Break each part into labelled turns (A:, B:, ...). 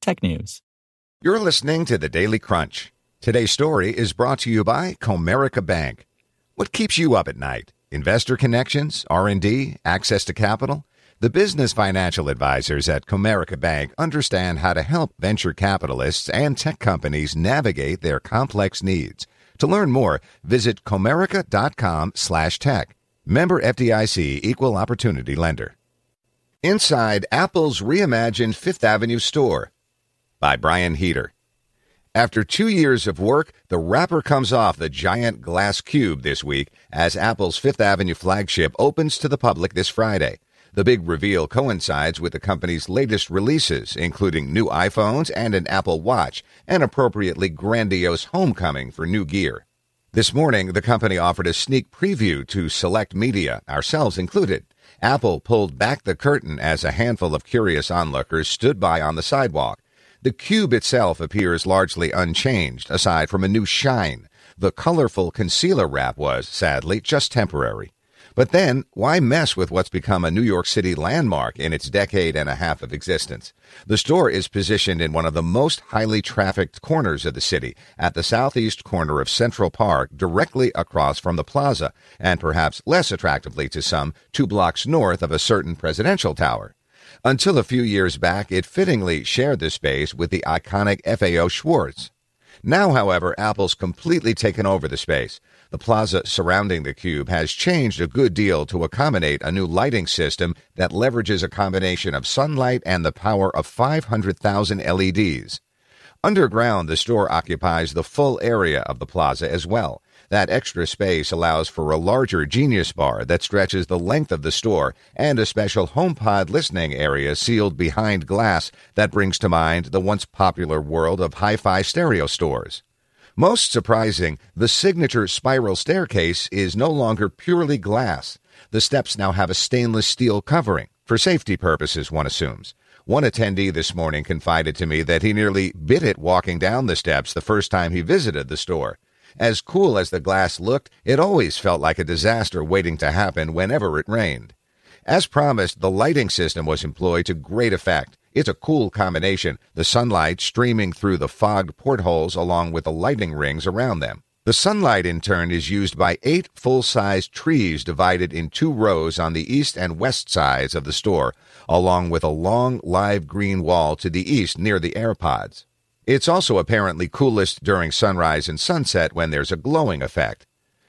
A: technews.
B: You're listening to the Daily Crunch. Today's story is brought to you by Comerica Bank. What keeps you up at night? Investor connections, R&D, access to capital? The business financial advisors at Comerica Bank understand how to help venture capitalists and tech companies navigate their complex needs. To learn more, visit comerica.com/tech. Member FDIC Equal Opportunity Lender. Inside Apple's reimagined Fifth Avenue store by Brian Heater. After two years of work, the wrapper comes off the giant glass cube this week as Apple's Fifth Avenue flagship opens to the public this Friday. The big reveal coincides with the company's latest releases, including new iPhones and an Apple Watch, an appropriately grandiose homecoming for new gear. This morning, the company offered a sneak preview to select media, ourselves included. Apple pulled back the curtain as a handful of curious onlookers stood by on the sidewalk. The cube itself appears largely unchanged, aside from a new shine. The colorful concealer wrap was, sadly, just temporary. But then, why mess with what's become a New York City landmark in its decade and a half of existence? The store is positioned in one of the most highly trafficked corners of the city, at the southeast corner of Central Park, directly across from the plaza, and perhaps less attractively to some, two blocks north of a certain presidential tower. Until a few years back, it fittingly shared the space with the iconic FAO Schwarz. Now, however, Apple's completely taken over the space. The plaza surrounding the cube has changed a good deal to accommodate a new lighting system that leverages a combination of sunlight and the power of 500,000 LEDs. Underground, the store occupies the full area of the plaza as well. That extra space allows for a larger Genius bar that stretches the length of the store and a special HomePod listening area sealed behind glass that brings to mind the once popular world of hi fi stereo stores. Most surprising, the signature spiral staircase is no longer purely glass. The steps now have a stainless steel covering, for safety purposes, one assumes. One attendee this morning confided to me that he nearly bit it walking down the steps the first time he visited the store. As cool as the glass looked, it always felt like a disaster waiting to happen whenever it rained. As promised, the lighting system was employed to great effect. It's a cool combination, the sunlight streaming through the fogged portholes along with the lighting rings around them. The sunlight, in turn, is used by eight full sized trees divided in two rows on the east and west sides of the store, along with a long live green wall to the east near the AirPods. It's also apparently coolest during sunrise and sunset when there's a glowing effect.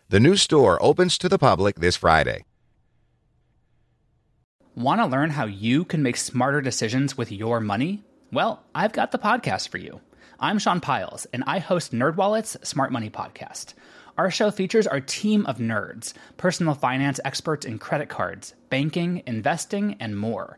B: The new store opens to the public this Friday.
C: Want to learn how you can make smarter decisions with your money? Well, I've got the podcast for you. I'm Sean Pyles, and I host NerdWallet's Smart Money Podcast. Our show features our team of nerds, personal finance experts in credit cards, banking, investing, and more.